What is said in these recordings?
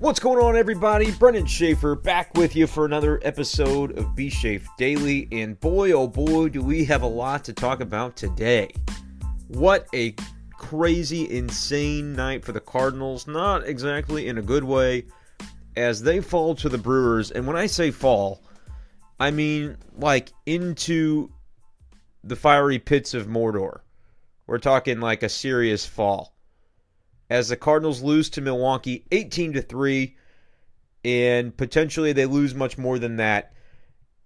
What's going on, everybody? Brendan Schaefer back with you for another episode of B Shafe Daily. And boy, oh boy, do we have a lot to talk about today. What a crazy, insane night for the Cardinals. Not exactly in a good way, as they fall to the Brewers. And when I say fall, I mean like into the fiery pits of Mordor. We're talking like a serious fall as the Cardinals lose to Milwaukee 18 to 3 and potentially they lose much more than that.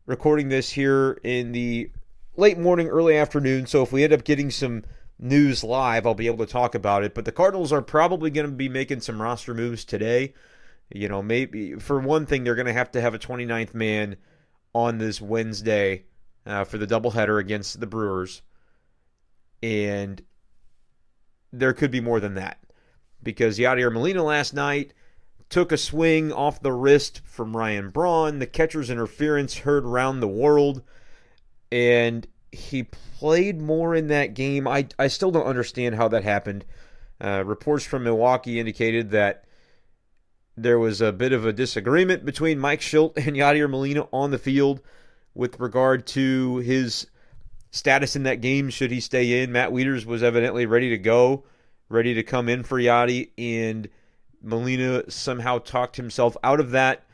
Recording this here in the late morning early afternoon, so if we end up getting some news live, I'll be able to talk about it, but the Cardinals are probably going to be making some roster moves today. You know, maybe for one thing they're going to have to have a 29th man on this Wednesday uh, for the doubleheader against the Brewers. And there could be more than that because Yadier Molina last night took a swing off the wrist from Ryan Braun. The catcher's interference heard round the world, and he played more in that game. I, I still don't understand how that happened. Uh, reports from Milwaukee indicated that there was a bit of a disagreement between Mike Shildt and Yadier Molina on the field with regard to his status in that game. Should he stay in? Matt Wieters was evidently ready to go ready to come in for Yadi, and Molina somehow talked himself out of that.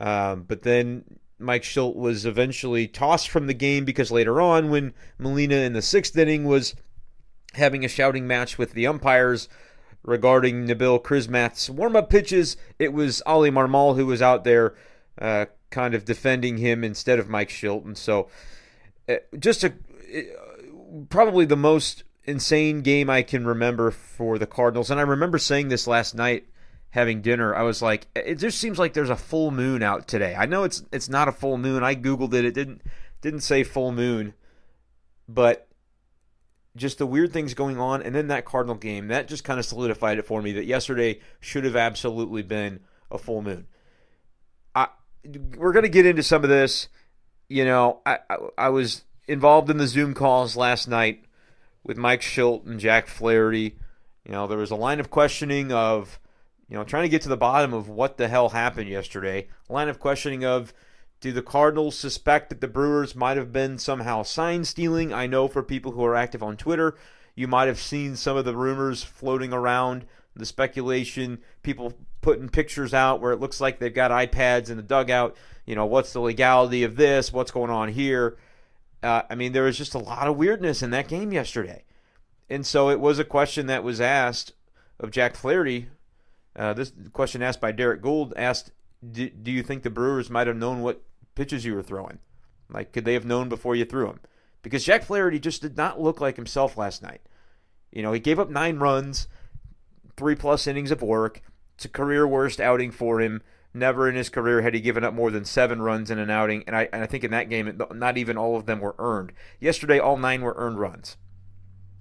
Um, but then Mike Shildt was eventually tossed from the game because later on, when Molina in the sixth inning was having a shouting match with the umpires regarding Nabil Crismatt's warm-up pitches, it was Oli Marmol who was out there uh, kind of defending him instead of Mike Shildt. And so uh, just a, probably the most insane game I can remember for the Cardinals. And I remember saying this last night having dinner. I was like, it just seems like there's a full moon out today. I know it's it's not a full moon. I googled it. It didn't didn't say full moon. But just the weird things going on and then that Cardinal game, that just kind of solidified it for me that yesterday should have absolutely been a full moon. I we're going to get into some of this. You know, I, I, I was involved in the Zoom calls last night with Mike Shildt and Jack Flaherty. You know, there was a line of questioning of, you know, trying to get to the bottom of what the hell happened yesterday. A line of questioning of, do the Cardinals suspect that the Brewers might have been somehow sign stealing? I know for people who are active on Twitter, you might have seen some of the rumors floating around, the speculation, people putting pictures out where it looks like they've got iPads in the dugout. You know, what's the legality of this? What's going on here? Uh, I mean, there was just a lot of weirdness in that game yesterday. And so it was a question that was asked of Jack Flaherty. Uh, this question asked by Derek Goold asked, do, do you think the Brewers might have known what pitches you were throwing? Like, could they have known before you threw them? Because Jack Flaherty just did not look like himself last night. You know, he gave up nine runs, three plus innings of work. It's a career worst outing for him. Never in his career had he given up more than seven runs in an outing, and I, and I think in that game, not even all of them were earned. Yesterday, all nine were earned runs.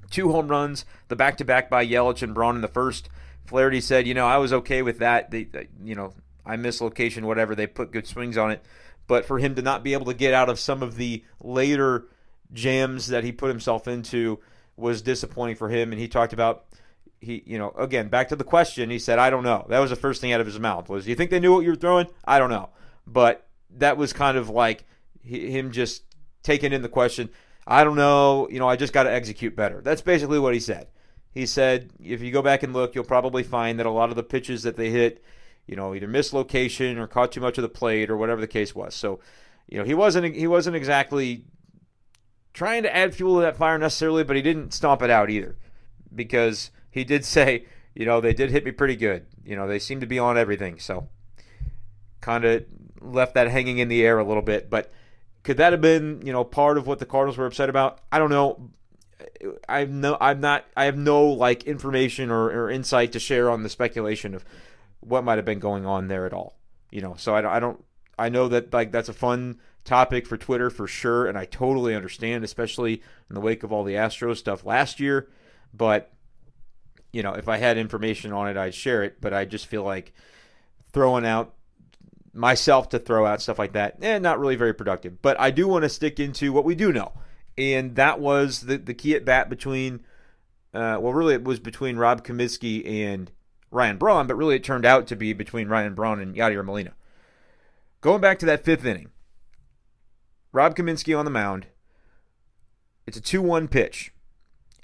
Two home runs, the back to back by Yelich and Braun in the first. Flaherty said, you know, I was okay with that. They, you know, I miss location, whatever. They put good swings on it. But for him to not be able to get out of some of the later jams that he put himself into was disappointing for him. And he talked about he, you know, again, back to the question, he said, I don't know. That was the first thing out of his mouth was, you think they knew what you were throwing? I don't know. But that was kind of like him just taking in the question. I don't know. You know, I just got to execute better. That's basically what he said. He said, if you go back and look, you'll probably find that a lot of the pitches that they hit, you know, either missed location or caught too much of the plate or whatever the case was. So, you know, he wasn't he wasn't exactly trying to add fuel to that fire necessarily, but he didn't stomp it out either because he did say, you know, they did hit me pretty good. You know, they seem to be on everything. So kind of left that hanging in the air a little bit. But could that have been, you know, part of what the Cardinals were upset about? I don't know. I no, I'm not. I have no like information or, or insight to share on the speculation of what might have been going on there at all. You know, so I, I don't. I know that like that's a fun topic for Twitter for sure, and I totally understand, especially in the wake of all the Astros stuff last year. But you know, if I had information on it, I'd share it. But I just feel like throwing out myself to throw out stuff like that, eh, not really very productive. But I do want to stick into what we do know, and that was the the key at bat between, uh, well, really it was between Rob Kaminsky and Ryan Braun, but really it turned out to be between Ryan Braun and Yadier Molina. Going back to that fifth inning, Rob Kaminsky on the mound. It's a 2 1 pitch.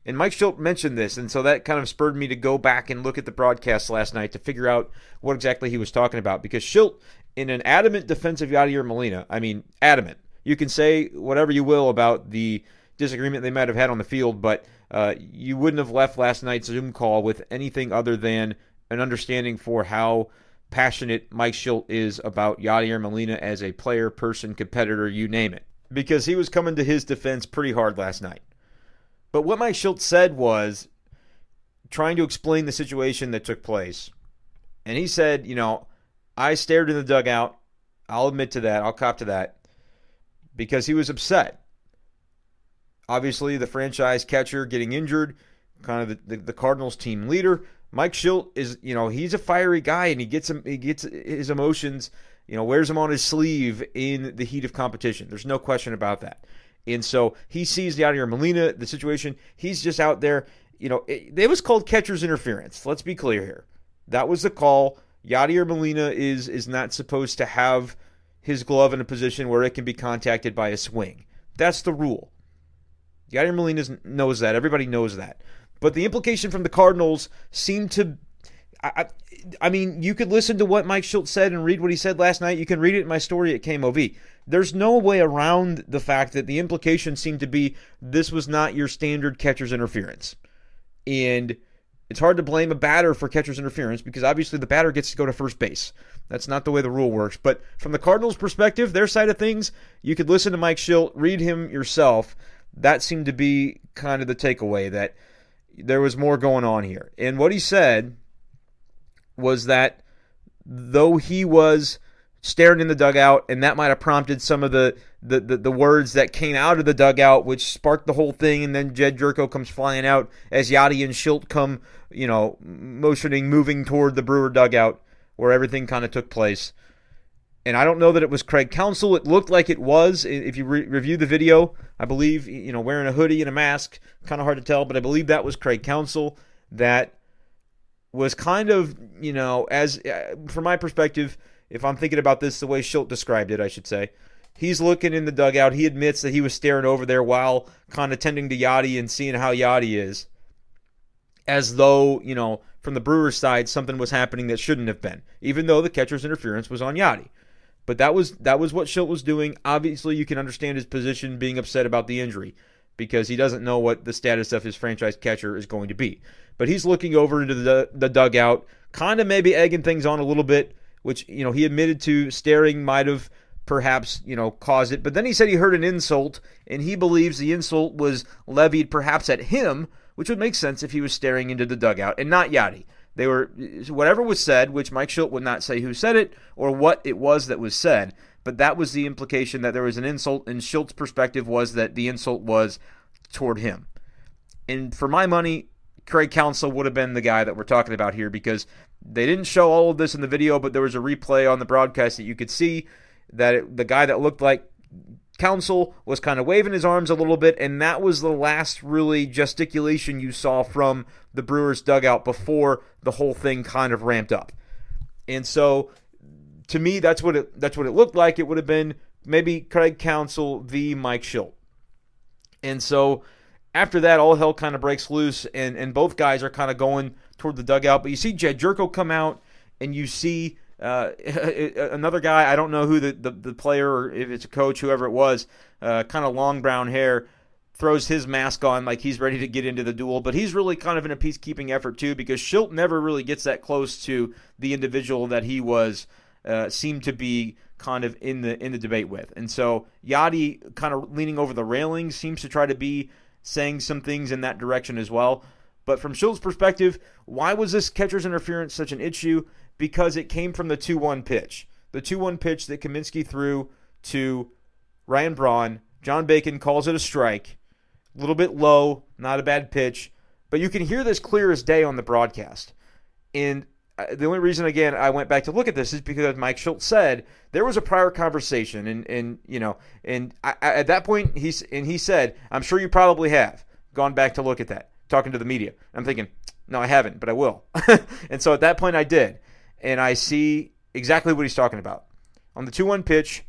And Mike Shildt mentioned this, and so that kind of spurred me to go back and look at the broadcast last night to figure out what exactly he was talking about. Because Shildt, in an adamant defense of Yadier Molina, I mean, adamant. You can say whatever you will about the disagreement they might have had on the field, but uh, you wouldn't have left last night's Zoom call with anything other than an understanding for how passionate Mike Shildt is about Yadier Molina as a player, person, competitor, you name it. Because he was coming to his defense pretty hard last night. But what Mike Shildt said was trying to explain the situation that took place. And he said, you know, I stared in the dugout. I'll admit to that. I'll cop to that. Because he was upset. Obviously, the franchise catcher getting injured, kind of the, the, the Cardinals team leader. Mike Shildt is, you know, he's a fiery guy and he gets him he gets his emotions, you know, wears them on his sleeve in the heat of competition. There's no question about that. And so he sees Yadier Molina, the situation. He's just out there. You know, it, it, was called catcher's interference. Let's be clear here. That was the call. Yadier Molina is is not supposed to have his glove in a position where it can be contacted by a swing. That's the rule. Yadier Molina knows that. Everybody knows that. But the implication from the Cardinals seemed to I, I, mean, you could listen to what Mike Shildt said and read what he said last night. You can read it in my story at KMOV. There's no way around the fact that the implication seemed to be this was not your standard catcher's interference. And it's hard to blame a batter for catcher's interference because obviously the batter gets to go to first base. That's not the way the rule works. But from the Cardinals' perspective, their side of things, you could listen to Mike Shildt, read him yourself. That seemed to be kind of the takeaway that there was more going on here. And what he said was that though he was staring in the dugout, and that might have prompted some of the, the, the, the, words that came out of the dugout, which sparked the whole thing. And then Jedd Gyorko comes flying out as Yadi and Shildt come, you know, motioning, moving toward the Brewer dugout where everything kind of took place. And I don't know that it was Craig Counsell. It looked like it was. If you re- review the video, I believe, you know, wearing a hoodie and a mask, kind of hard to tell, but I believe that was Craig Counsell that was kind of, you know, as uh, from my perspective, if I'm thinking about this the way Shildt described it, I should say, he's looking in the dugout. He admits that he was staring over there while kind of tending to Yadi and seeing how Yadi is, as though, you know, from the Brewers side, something was happening that shouldn't have been, even though the catcher's interference was on Yadi. But that was that was what Shildt was doing. Obviously, you can understand his position being upset about the injury because he doesn't know what the status of his franchise catcher is going to be. But he's looking over into the, the dugout, kind of maybe egging things on a little bit, which, you know, he admitted to staring might have perhaps, you know, caused it. But then he said he heard an insult, and he believes the insult was levied perhaps at him, which would make sense if he was staring into the dugout and not Yadi. They were, whatever was said, which Mike Shildt would not say who said it or what it was that was said, but that was the implication that there was an insult, and Shildt's perspective was that the insult was toward him. And for my money, Craig Counsell would have been the guy that we're talking about here because they didn't show all of this in the video, but there was a replay on the broadcast that you could see that it, the guy that looked like Counsell was kind of waving his arms a little bit, and that was the last really gesticulation you saw from the Brewers dugout before the whole thing kind of ramped up. And so, to me, that's what it that's what it looked like. It would have been maybe Craig Counsell v. Mike Shildt. And so after that, all hell kind of breaks loose, and, and both guys are kind of going toward the dugout. But you see Jedd Gyorko come out, and you see uh, another guy. I don't know who the, the, the, player or if it's a coach, whoever it was, uh, kind of long brown hair, throws his mask on like he's ready to get into the duel. But he's really kind of in a peacekeeping effort too, because Shildt never really gets that close to the individual that he was uh, seemed to be kind of in the in the debate with. And so Yadi kind of leaning over the railing seems to try to be saying some things in that direction as well. But from Shildt's perspective, why was this catcher's interference such an issue? Because it came from the 2 1 pitch. The 2 1 pitch that Kaminsky threw to Ryan Braun. John Bacon calls it a strike. A little bit low, not a bad pitch. But you can hear this clear as day on the broadcast. And the only reason again I went back to look at this is because Mike Shildt said there was a prior conversation, and and you know, and I, at that point he's and he said, I'm sure you probably have gone back to look at that. talking to the media. I'm thinking, no, I haven't, but I will. and so at that point, I did. And I see exactly what he's talking about. On the 2 1 pitch,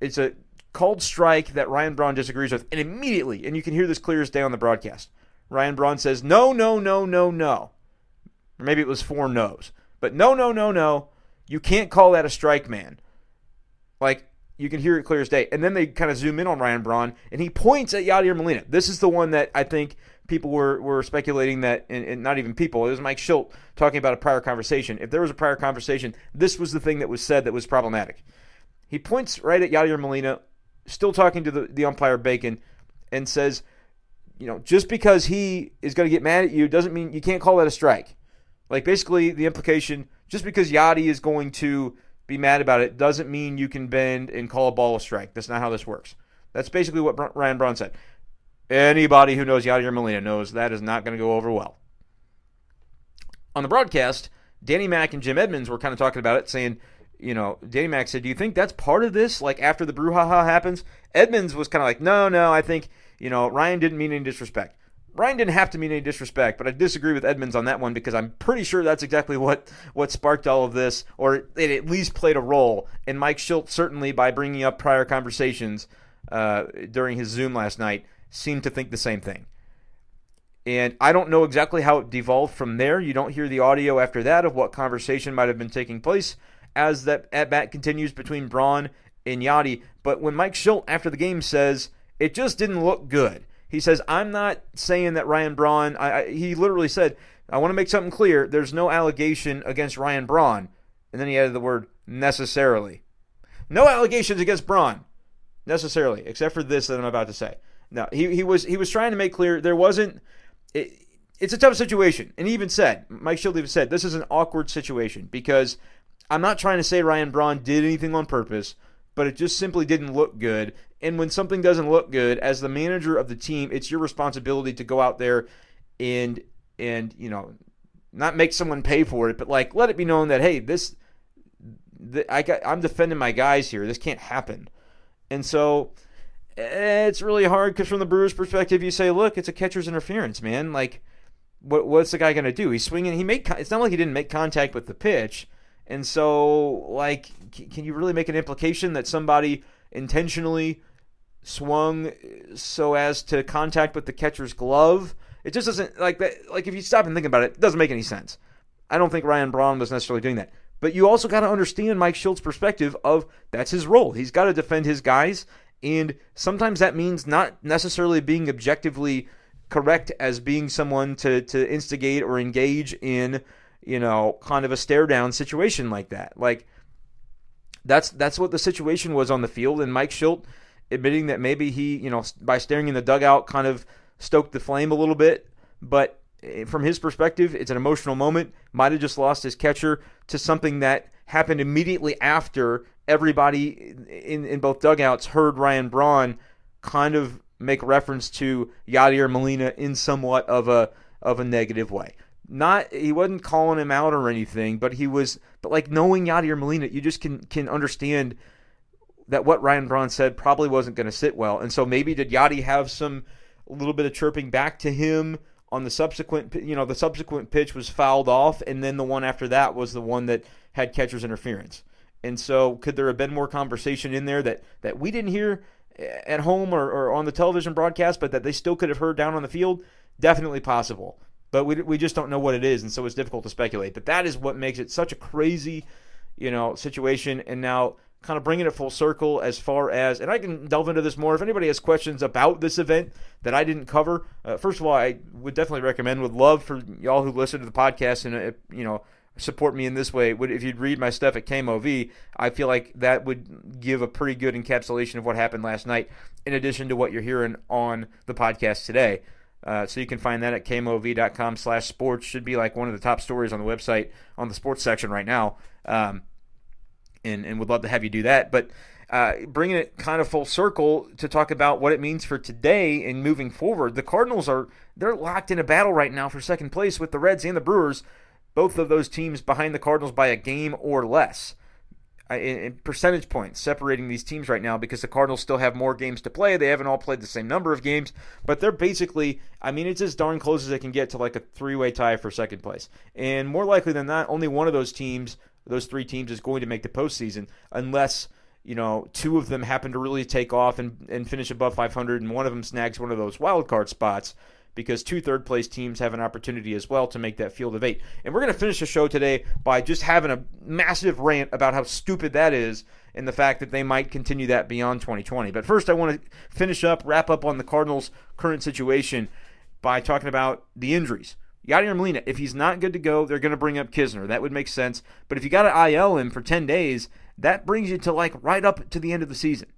it's a called strike that Ryan Braun disagrees with. And immediately, and you can hear this clear as day on the broadcast, Ryan Braun says, no, no, no, no, no. Or maybe it was four no's. But no, no, no, no. You can't call that a strike, man. Like, you can hear it clear as day. And then they kind of zoom in on Ryan Braun, and he points at Yadier Molina. This is the one that I think people were, were speculating that, and, and, not even people, it was Mike Shildt talking about a prior conversation. If there was a prior conversation, this was the thing that was said that was problematic. He points right at Yadier Molina, still talking to the, the umpire Bacon, and says, you know, just because he is going to get mad at you doesn't mean you can't call that a strike. Like basically the implication, just because Yadi is going to be mad about it doesn't mean you can bend and call a ball a strike. That's not how this works. That's basically what Ryan Braun said. Anybody who knows Yadier Molina knows that is not going to go over well. On the broadcast, Danny Mack and Jim Edmonds were kind of talking about it, saying, you know, Danny Mack said, Do you think that's part of this? Like after the brouhaha happens? Edmonds was kind of like, No, no, I think, you know, Ryan didn't mean any disrespect. Ryan didn't have to mean any disrespect, but I disagree with Edmonds on that one because I'm pretty sure that's exactly what, what sparked all of this, or it at least played a role. And Mike Shildt, certainly by bringing up prior conversations uh, during his Zoom last night, seemed to think the same thing. And I don't know exactly how it devolved from there. You don't hear the audio after that of what conversation might have been taking place as that at bat continues between Braun and Yadi. But when Mike Shildt after the game says it just didn't look good, he says I'm not saying that Ryan Braun. I, I, he literally said I want to make something clear. There's no allegation against Ryan Braun, and then he added the word necessarily. No allegations against Braun necessarily, except for this that I'm about to say. No, he, he was he was trying to make clear there wasn't. It, it's a tough situation, and he even said Mike Shildt even said this is an awkward situation because I'm not trying to say Ryan Braun did anything on purpose, but it just simply didn't look good. And when something doesn't look good, as the manager of the team, it's your responsibility to go out there and and you know not make someone pay for it, but like let it be known that hey, this I got I'm defending my guys here. This can't happen, and so it's really hard because from the Brewers' perspective, you say, look, it's a catcher's interference, man. Like, what, what's the guy going to do? He's swinging. He made. It's not like he didn't make contact with the pitch, and so like, can you really make an implication that somebody intentionally swung so as to contact with the catcher's glove? It just doesn't like that. Like, if you stop and think about it, it doesn't make any sense. I don't think Ryan Braun was necessarily doing that. But you also got to understand Mike Shildt's perspective of that's his role. He's got to defend his guys, and sometimes that means not necessarily being objectively correct as being someone to, to instigate or engage in, you know, kind of a stare down situation like that. Like that's that's what the situation was on the field, and Mike Shildt admitting that maybe he, you know, by staring in the dugout kind of stoked the flame a little bit, but eh, from his perspective, it's an emotional moment. Might have just lost his catcher to something that happened immediately after everybody in, in both dugouts heard Ryan Braun kind of make reference to Yadier Molina in somewhat of a of a negative way. Not he wasn't calling him out or anything, but he was but like knowing Yadier Molina, you just can can understand that what Ryan Braun said probably wasn't going to sit well. And so maybe did Yadi have some a little bit of chirping back to him on the subsequent you know the subsequent pitch was fouled off and then the one after that was the one that had catcher's interference. And so, could there have been more conversation in there that, that we didn't hear eh, at home or, or on the television broadcast, but that they still could have heard down on the field? Definitely possible. But we, we just don't know what it is, and so it's difficult to speculate. But that is what makes it such a crazy, you know, situation. And now, kind of bringing it full circle as far as, and I can delve into this more. If anybody has questions about this event that I didn't cover, uh, first of all, I would definitely recommend, would love for y'all who listen to the podcast and, uh, you know, support me in this way would if you'd read my stuff at KMOV, I feel like that would give a pretty good encapsulation of what happened last night, in addition to what you're hearing on the podcast today. Uh, so you can find that at kmov.com slash sports. Should be like one of the top stories on the website on the sports section right now. Um, and, and would love to have you do that. But uh, bringing it kind of full circle to talk about what it means for today and moving forward, the Cardinals are they're locked in a battle right now for second place with the Reds and the Brewers both of those teams behind the Cardinals by a game or less. in percentage points separating these teams right now because the Cardinals still have more games to play. They haven't all played the same number of games, but they're basically, I mean, it's as darn close as they can get to like a three way tie for second place. And more likely than not, only one of those teams, those three teams, is going to make the postseason unless. You know, two of them happen to really take off and, and finish above 500, and one of them snags one of those wild card spots because two third place teams have an opportunity as well to make that field of eight. And we're going to finish the show today by just having a massive rant about how stupid that is and the fact that they might continue that beyond 2020. But first, I want to finish up, wrap up on the Cardinals' current situation by talking about the injuries. Yadier Molina, if he's not good to go, they're going to bring up Knizner. That would make sense. But if you got to IL him for 10 days, that brings you to like right up to the end of the season.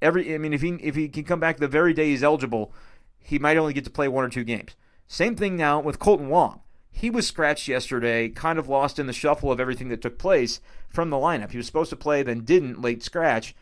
Every, I mean, if he if he can come back the very day he's eligible, he might only get to play one or two games. Same thing now with Kolten Wong. He was scratched yesterday, kind of lost in the shuffle of everything that took place from the lineup. He was supposed to play, then didn't, late scratch.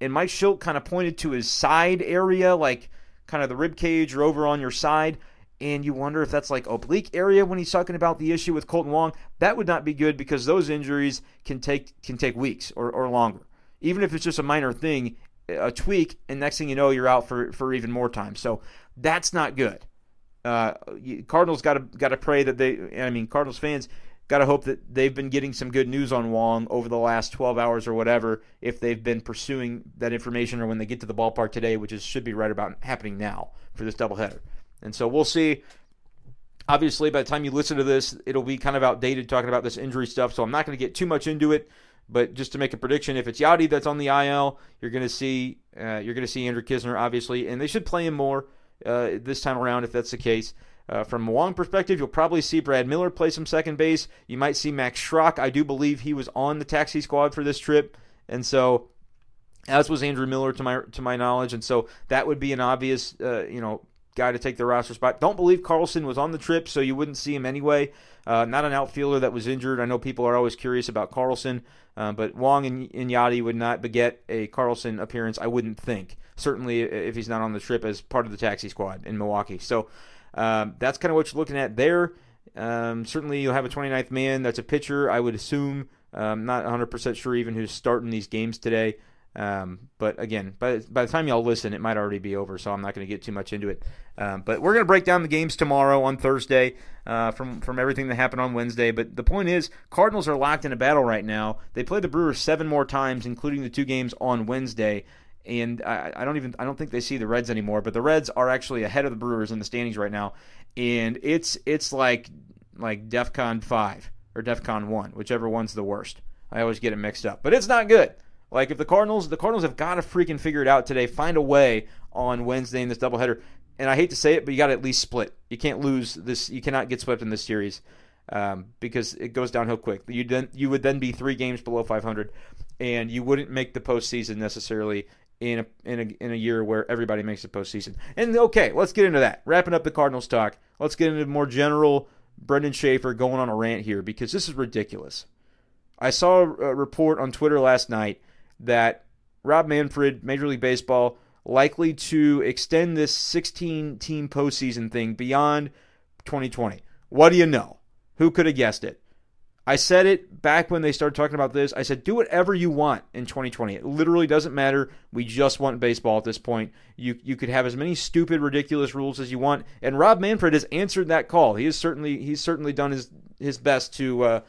And Mike Shildt kind of pointed to his side area, like kind of the rib cage or over on your side. And you wonder if that's like oblique area when he's talking about the issue with Kolten Wong. That would not be good because those injuries can take can take weeks or, or longer. Even if it's just a minor thing, a tweak, and next thing you know, you're out for, for even more time. So that's not good. Uh, Cardinals got to got to pray that they. I mean, Cardinals fans got to hope that they've been getting some good news on Wong over the last 12 hours or whatever. If they've been pursuing that information, or when they get to the ballpark today, which is should be right about happening now for this doubleheader. And so we'll see. Obviously, by the time you listen to this, it'll be kind of outdated talking about this injury stuff. So I'm not going to get too much into it. But just to make a prediction, if it's Yadi that's on the IL, you're going to see uh, you're going to see Andrew Knizner, obviously, and they should play him more uh, this time around if that's the case. Uh, from a Wong perspective, you'll probably see Brad Miller play some second base. You might see Max Schrock. I do believe he was on the taxi squad for this trip, and so as was Andrew Miller to my to my knowledge, and so that would be an obvious uh, you know guy to take the roster spot. Don't believe Carlson was on the trip, so you wouldn't see him anyway. Uh, not an outfielder that was injured. I know people are always curious about Carlson, uh, but Wong and, and Yadi would not beget a Carlson appearance, I wouldn't think. Certainly if he's not on the trip as part of the taxi squad in Milwaukee. So um, that's kind of what you're looking at there. Um, certainly you'll have a 29th man that's a pitcher, I would assume. Um, not 100% sure even who's starting these games today. Um, but again, by, by the time y'all listen, it might already be over, so I'm not going to get too much into it. Um, but we're going to break down the games tomorrow on Thursday uh, from from everything that happened on Wednesday. But the point is, Cardinals are locked in a battle right now. They play the Brewers seven more times, including the two games on Wednesday. And I, I don't even I don't think they see the Reds anymore. But the Reds are actually ahead of the Brewers in the standings right now, and it's it's like like DefCon five or DefCon one, whichever one's the worst. I always get it mixed up, but it's not good. Like if the Cardinals, the Cardinals have got to freaking figure it out today. Find a way on Wednesday in this doubleheader. And I hate to say it, but you got to at least split. You can't lose this. You cannot get swept in this series um, because it goes downhill quick. You then you would then be three games below 500, and you wouldn't make the postseason necessarily in a, in a in a year where everybody makes the postseason. And okay, let's get into that. Wrapping up the Cardinals talk. Let's get into more general Brendan Schaefer going on a rant here because this is ridiculous. I saw a report on Twitter last night that Rob Manfred, Major League Baseball, likely to extend this 16 team postseason thing beyond 2020. What do you know? Who could have guessed it? I said it back when they started talking about this. I said, do whatever you want in 2020. It literally doesn't matter. We just want baseball at this point. You you could have as many stupid, ridiculous rules as you want. And Rob Manfred has answered that call. He has certainly he's certainly done his his best to uh,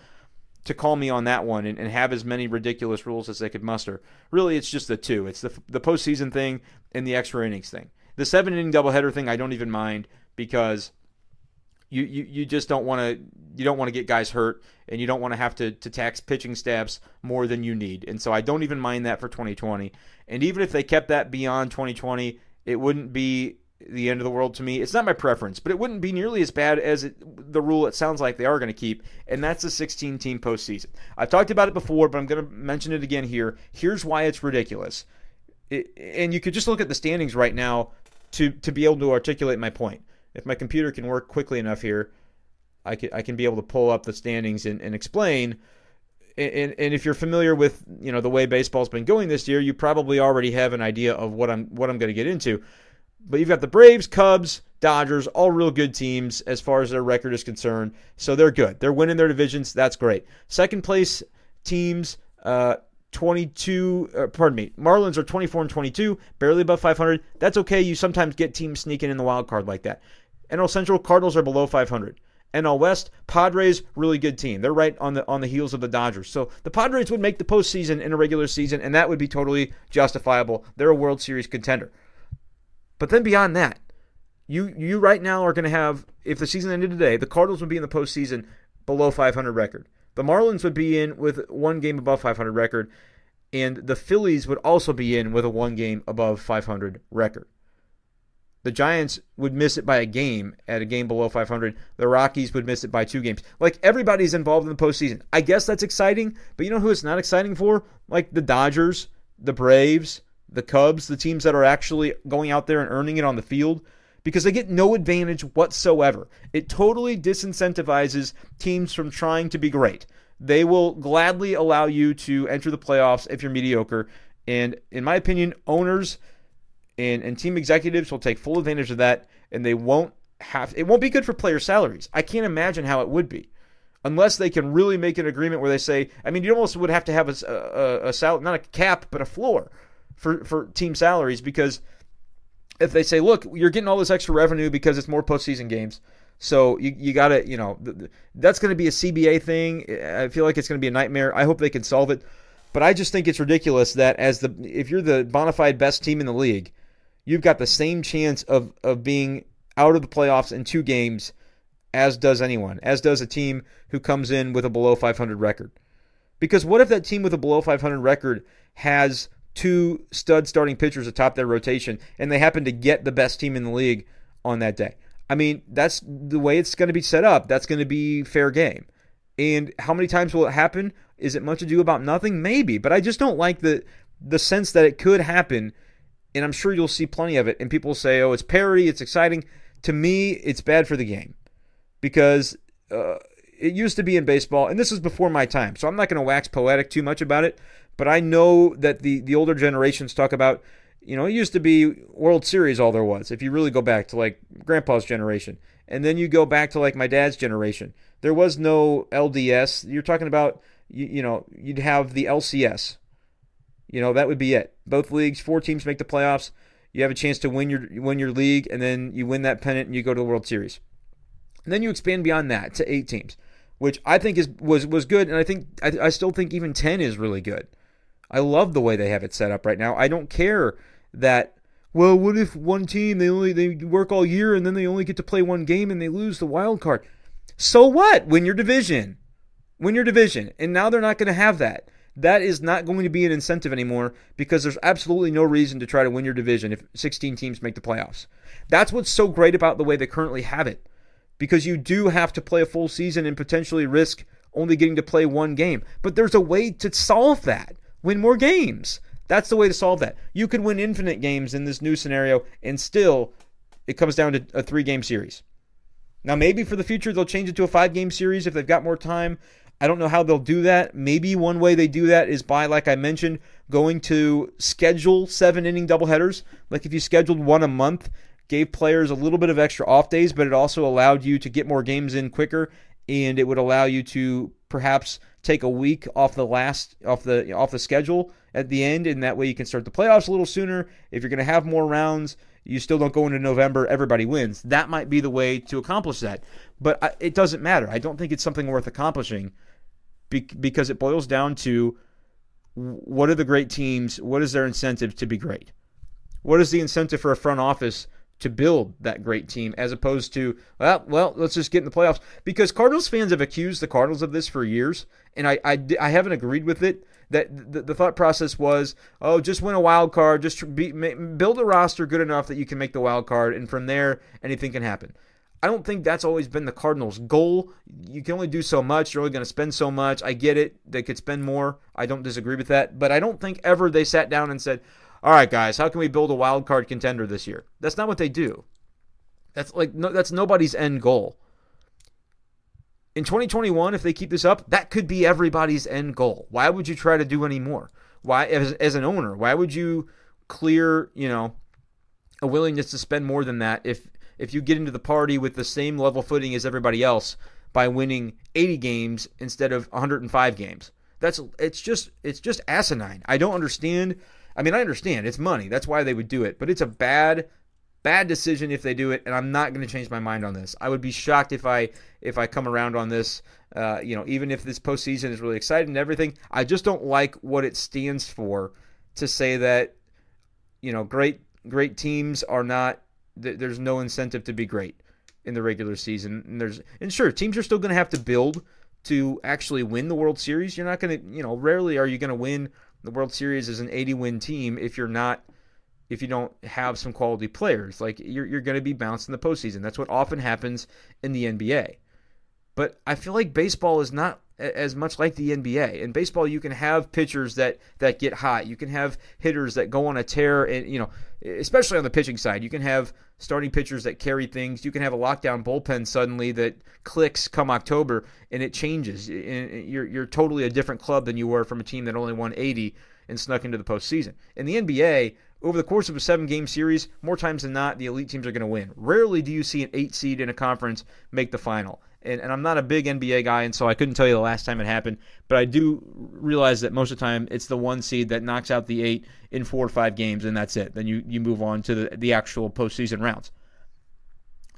to call me on that one and, and, have as many ridiculous rules as they could muster. Really, it's just the two. It's the the postseason thing and the extra innings thing. The seven inning doubleheader thing, I don't even mind because you, you, you just don't want to you don't want to get guys hurt and you don't want to have to, to tax pitching staffs more than you need. And so I don't even mind that for 2020. And even if they kept that beyond 2020, it wouldn't be the end of the world to me. It's not my preference, but it wouldn't be nearly as bad as it, the rule it sounds like they are going to keep, and that's the 16 team postseason. I've talked about it before, but I'm going to mention it again here. Here's why it's ridiculous. It, and you could just look at the standings right now to, to be able to articulate my point. If my computer can work quickly enough here, I can, I can be able to pull up the standings and, and explain. And, and if you're familiar with you know the way baseball's been going this year, you probably already have an idea of what I'm what I'm going to get into. But you've got the Braves, Cubs, Dodgers, all real good teams as far as their record is concerned. So they're good. They're winning their divisions. That's great. Second place teams, uh, 22, uh, pardon me, Marlins are 24 and 22, barely above 500. That's okay. You sometimes get teams sneaking in the wild card like that. NL Central Cardinals are below 500. NL West Padres really good team. They're right on the on the heels of the Dodgers. So the Padres would make the postseason in a regular season, and that would be totally justifiable. They're a World Series contender. But then beyond that, you you right now are going to have if the season ended today, the Cardinals would be in the postseason below 500 record. The Marlins would be in with one game above 500 record, and the Phillies would also be in with a one game above 500 record. The Giants would miss it by a game at a game below 500. The Rockies would miss it by two games. Like everybody's involved in the postseason. I guess that's exciting, but you know who it's not exciting for? Like the Dodgers, the Braves, the Cubs, the teams that are actually going out there and earning it on the field because they get no advantage whatsoever. It totally disincentivizes teams from trying to be great. They will gladly allow you to enter the playoffs if you're mediocre. And in my opinion, owners and, and team executives will take full advantage of that and they won't have it won't be good for player salaries. I can't imagine how it would be. Unless they can really make an agreement where they say, I mean, you almost would have to have a, a, a salary, not a cap, but a floor for, for team salaries because if they say, look, you're getting all this extra revenue because it's more postseason games. So you, you got to, you know, that's going to be a CBA thing. I feel like it's going to be a nightmare. I hope they can solve it. But I just think it's ridiculous that as the if you're the bona fide best team in the league, you've got the same chance of of being out of the playoffs in two games as does anyone, as does a team who comes in with a below 500 record. Because what if that team with a below 500 record has two stud starting pitchers atop their rotation, and they happen to get the best team in the league on that day. I mean, that's the way it's going to be set up. That's going to be fair game. And how many times will it happen? Is it much ado about nothing? Maybe, but I just don't like the the sense that it could happen. And I'm sure you'll see plenty of it. And people say, "Oh, it's parody. It's exciting." To me, it's bad for the game because uh, it used to be in baseball, and this is before my time. So I'm not going to wax poetic too much about it. But I know that the the older generations talk about, you know, it used to be World Series all there was. If you really go back to like grandpa's generation, and then you go back to like my dad's generation, there was no LDS. You're talking about you, you know, you'd have the LCS. You know, that would be it. Both leagues, four teams make the playoffs. You have a chance to win your win your league, and then you win that pennant, and you go to the World Series. And then you expand beyond that to eight teams, which I think is was was good, and I think I, I still think even ten is really good. I love the way they have it set up right now. I don't care that well, what if one team they only they work all year and then they only get to play one game and they lose the wild card? So what? Win your division. Win your division. And now they're not going to have that. That is not going to be an incentive anymore because there's absolutely no reason to try to win your division if 16 teams make the playoffs. That's what's so great about the way they currently have it. Because you do have to play a full season and potentially risk only getting to play one game. But there's a way to solve that win more games. That's the way to solve that. You could win infinite games in this new scenario, and still, it comes down to a three game series. Now, maybe for the future, they'll change it to a five game series if they've got more time. I don't know how they'll do that. Maybe one way they do that is by, like I mentioned, going to schedule seven inning doubleheaders. Like if you scheduled one a month, gave players a little bit of extra off days, but it also allowed you to get more games in quicker, and it would allow you to perhaps take a week off the last off the off the schedule at the end, and that way you can start the playoffs a little sooner. If you're going to have more rounds, you still don't go into November. Everybody wins. That might be the way to accomplish that, but I, it doesn't matter. I don't think it's something worth accomplishing because it boils down to what are the great teams? What is their incentive to be great? What is the incentive for a front office to build that great team as opposed to well, well, let's just get in the playoffs because Cardinals fans have accused the Cardinals of this for years, and I I, I haven't agreed with it. That the, the, thought process was, oh, just win a wild card, just be, build a roster good enough that you can make the wild card, and from there anything can happen. I don't think that's always been the Cardinals' goal. You can only do so much. You're only going to spend so much. I get it. They could spend more. I don't disagree with that. But I don't think ever they sat down and said, all right, guys, how can we build a wild card contender this year? That's not what they do. That's like no, that's nobody's end goal. In 2021, if they keep this up, that could be everybody's end goal. Why would you try to do any more? Why, as, as an owner, why would you clear, you know, a willingness to spend more than that if if you get into the party with the same level footing as everybody else by winning 80 games instead of 105 games? That's it's just it's just asinine. I don't understand. I mean, I understand. It's money. That's why they would do it, but it's a bad bad decision if they do it and i'm not going to change my mind on this. I would be shocked if i if i come around on this uh, you know even if this postseason is really exciting and everything. I just don't like what it stands for to say that you know great great teams are not there's no incentive to be great in the regular season. And there's and sure teams are still going to have to build to actually win the world series. You're not going to you know rarely are you going to win the world series is an 80 win team if you're not if you don't have some quality players. Like you're you're going to be bounced in the postseason. That's what often happens in the NBA. But I feel like baseball is not as much like the NBA. In baseball, you can have pitchers that that get hot. You can have hitters that go on a tear, and you know, especially on the pitching side, you can have starting pitchers that carry things. You can have a lockdown bullpen suddenly that clicks come October, and it changes. You're you're totally a different club than you were from a team that only won 80 and snuck into the postseason. In the NBA, over the course of a seven game series, more times than not, the elite teams are going to win. Rarely do you see an eight seed in a conference make the final. And, and, I'm not a big NBA guy, and so I couldn't tell you the last time it happened, but I do realize that most of the time it's the one seed that knocks out the eight in four or five games, and that's it. Then you, you move on to the, the actual postseason rounds.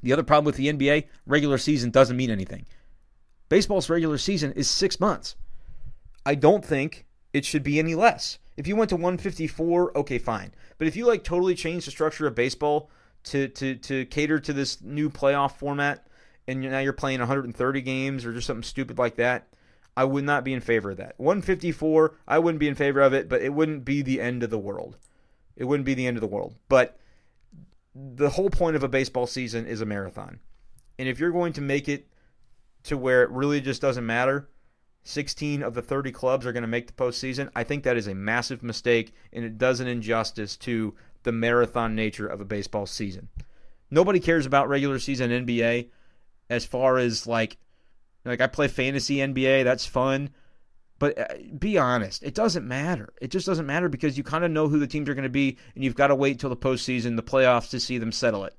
The other problem with the NBA, regular season doesn't mean anything. Baseball's regular season is six months. I don't think it should be any less. If you went to 154, okay, fine. But if you like totally change the structure of baseball to to to cater to this new playoff format, and now you're playing 130 games or just something stupid like that, I would not be in favor of that. 154, I wouldn't be in favor of it, but it wouldn't be the end of the world. It wouldn't be the end of the world. But the whole point of a baseball season is a marathon. And if you're going to make it to where it really just doesn't matter, 16 of the 30 clubs are going to make the postseason. I think that is a massive mistake, and it does an injustice to the marathon nature of a baseball season. Nobody cares about regular season NBA as far as like like I play fantasy NBA, that's fun. But uh, be honest, it doesn't matter. It just doesn't matter because you kind of know who the teams are going to be, and you've got to wait till the postseason, the playoffs, to see them settle it.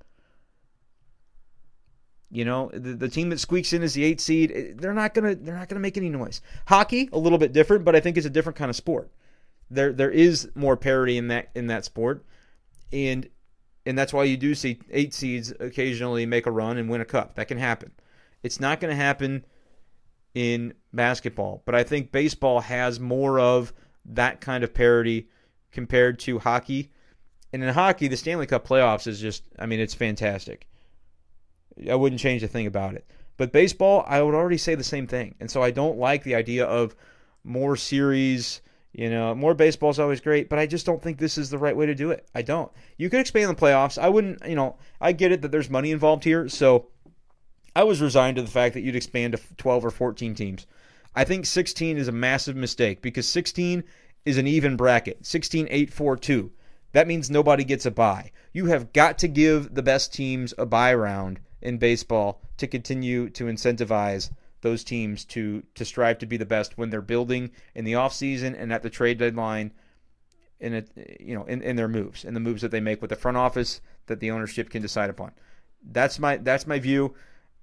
You know, the, the team that squeaks in as the eight seed, eh, they're not gonna they're not gonna make any noise. Hockey, a little bit different, but I think it's a different kind of sport. There there is more parity in that in that sport, and and that's why you do see eight seeds occasionally make a run and win a cup. That can happen. It's not going to happen in basketball, but I think baseball has more of that kind of parity compared to hockey. And in hockey, the Stanley Cup playoffs is just I mean, it's fantastic I wouldn't change a thing about it. But baseball, I would already say the same thing. And so I don't like the idea of more series. You know, more baseball is always great, but I just don't think this is the right way to do it. I don't. You could expand the playoffs. I wouldn't, you know, I get it that there's money involved here. So I was resigned to the fact that you'd expand to 12 or 14 teams. I think 16 is a massive mistake because 16 is an even bracket 16, 8, 4, 2. That means nobody gets a bye. You have got to give the best teams a bye round in baseball to continue to incentivize those teams to to strive to be the best when they're building in the offseason and at the trade deadline in a, you know in, in their moves and the moves that they make with the front office that the ownership can decide upon. That's my that's my view.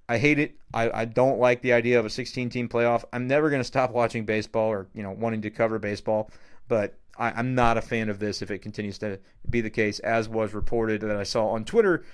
I hate it. I, I don't like the idea of a 16 team playoff. I'm never going to stop watching baseball or you know wanting to cover baseball, but I, I'm not a fan of this if it continues to be the case, as was reported that I saw on Twitter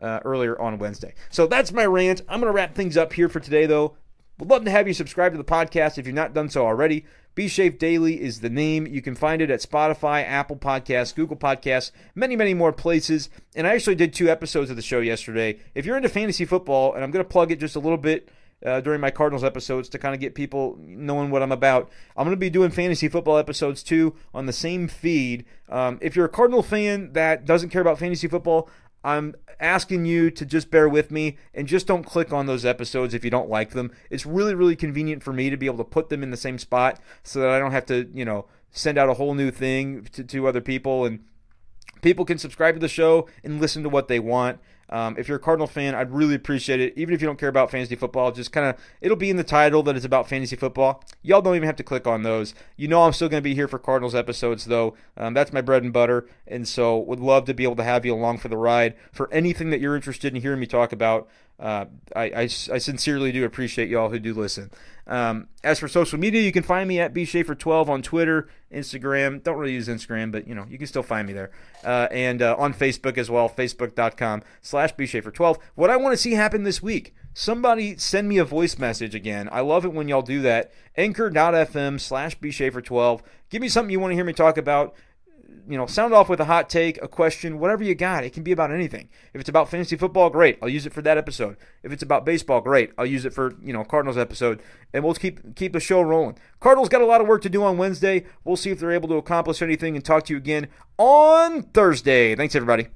uh, earlier on Wednesday. So that's my rant. I'm going to wrap things up here for today, though. Would love to have you subscribe to the podcast if you've not done so already. Be Shafe Daily is the name. You can find it at Spotify, Apple Podcasts, Google Podcasts, many, many more places. And I actually did two episodes of the show yesterday. If you're into fantasy football, and I'm going to plug it just a little bit uh, during my Cardinals episodes to kind of get people knowing what I'm about. I'm going to be doing fantasy football episodes too on the same feed. Um, if you're a Cardinal fan that doesn't care about fantasy football, I'm asking you to just bear with me and just don't click on those episodes if you don't like them. It's really, really convenient for me to be able to put them in the same spot so that I don't have to, you know, send out a whole new thing to, to other people and people can subscribe to the show and listen to what they want. Um, if you're a Cardinal fan, I'd really appreciate it. Even if you don't care about fantasy football, just kind of it'll be in the title that it's about fantasy football. Y'all don't even have to click on those. You know, I'm still going to be here for Cardinals episodes, though. Um, that's my bread and butter, and so would love to be able to have you along for the ride for anything that you're interested in hearing me talk about. Uh, I, I, I, sincerely do appreciate y'all who do listen. Um, as for social media, you can find me at bschaefer12 on Twitter, Instagram. Don't really use Instagram, but you know you can still find me there. Uh, and uh, on Facebook as well, facebook.com slash bschaefer12. What I want to see happen this week, somebody send me a voice message again. I love it when y'all do that. Anchor.fm slash bschaefer12. Give me something you want to hear me talk about you know, sound off with a hot take, a question, whatever you got. It can be about anything. If it's about fantasy football, great. I'll use it for that episode. If it's about baseball, great. I'll use it for, you know, Cardinals episode. And we'll keep keep the show rolling. Cardinals got a lot of work to do on Wednesday. We'll see if they're able to accomplish anything and talk to you again on Thursday. Thanks everybody.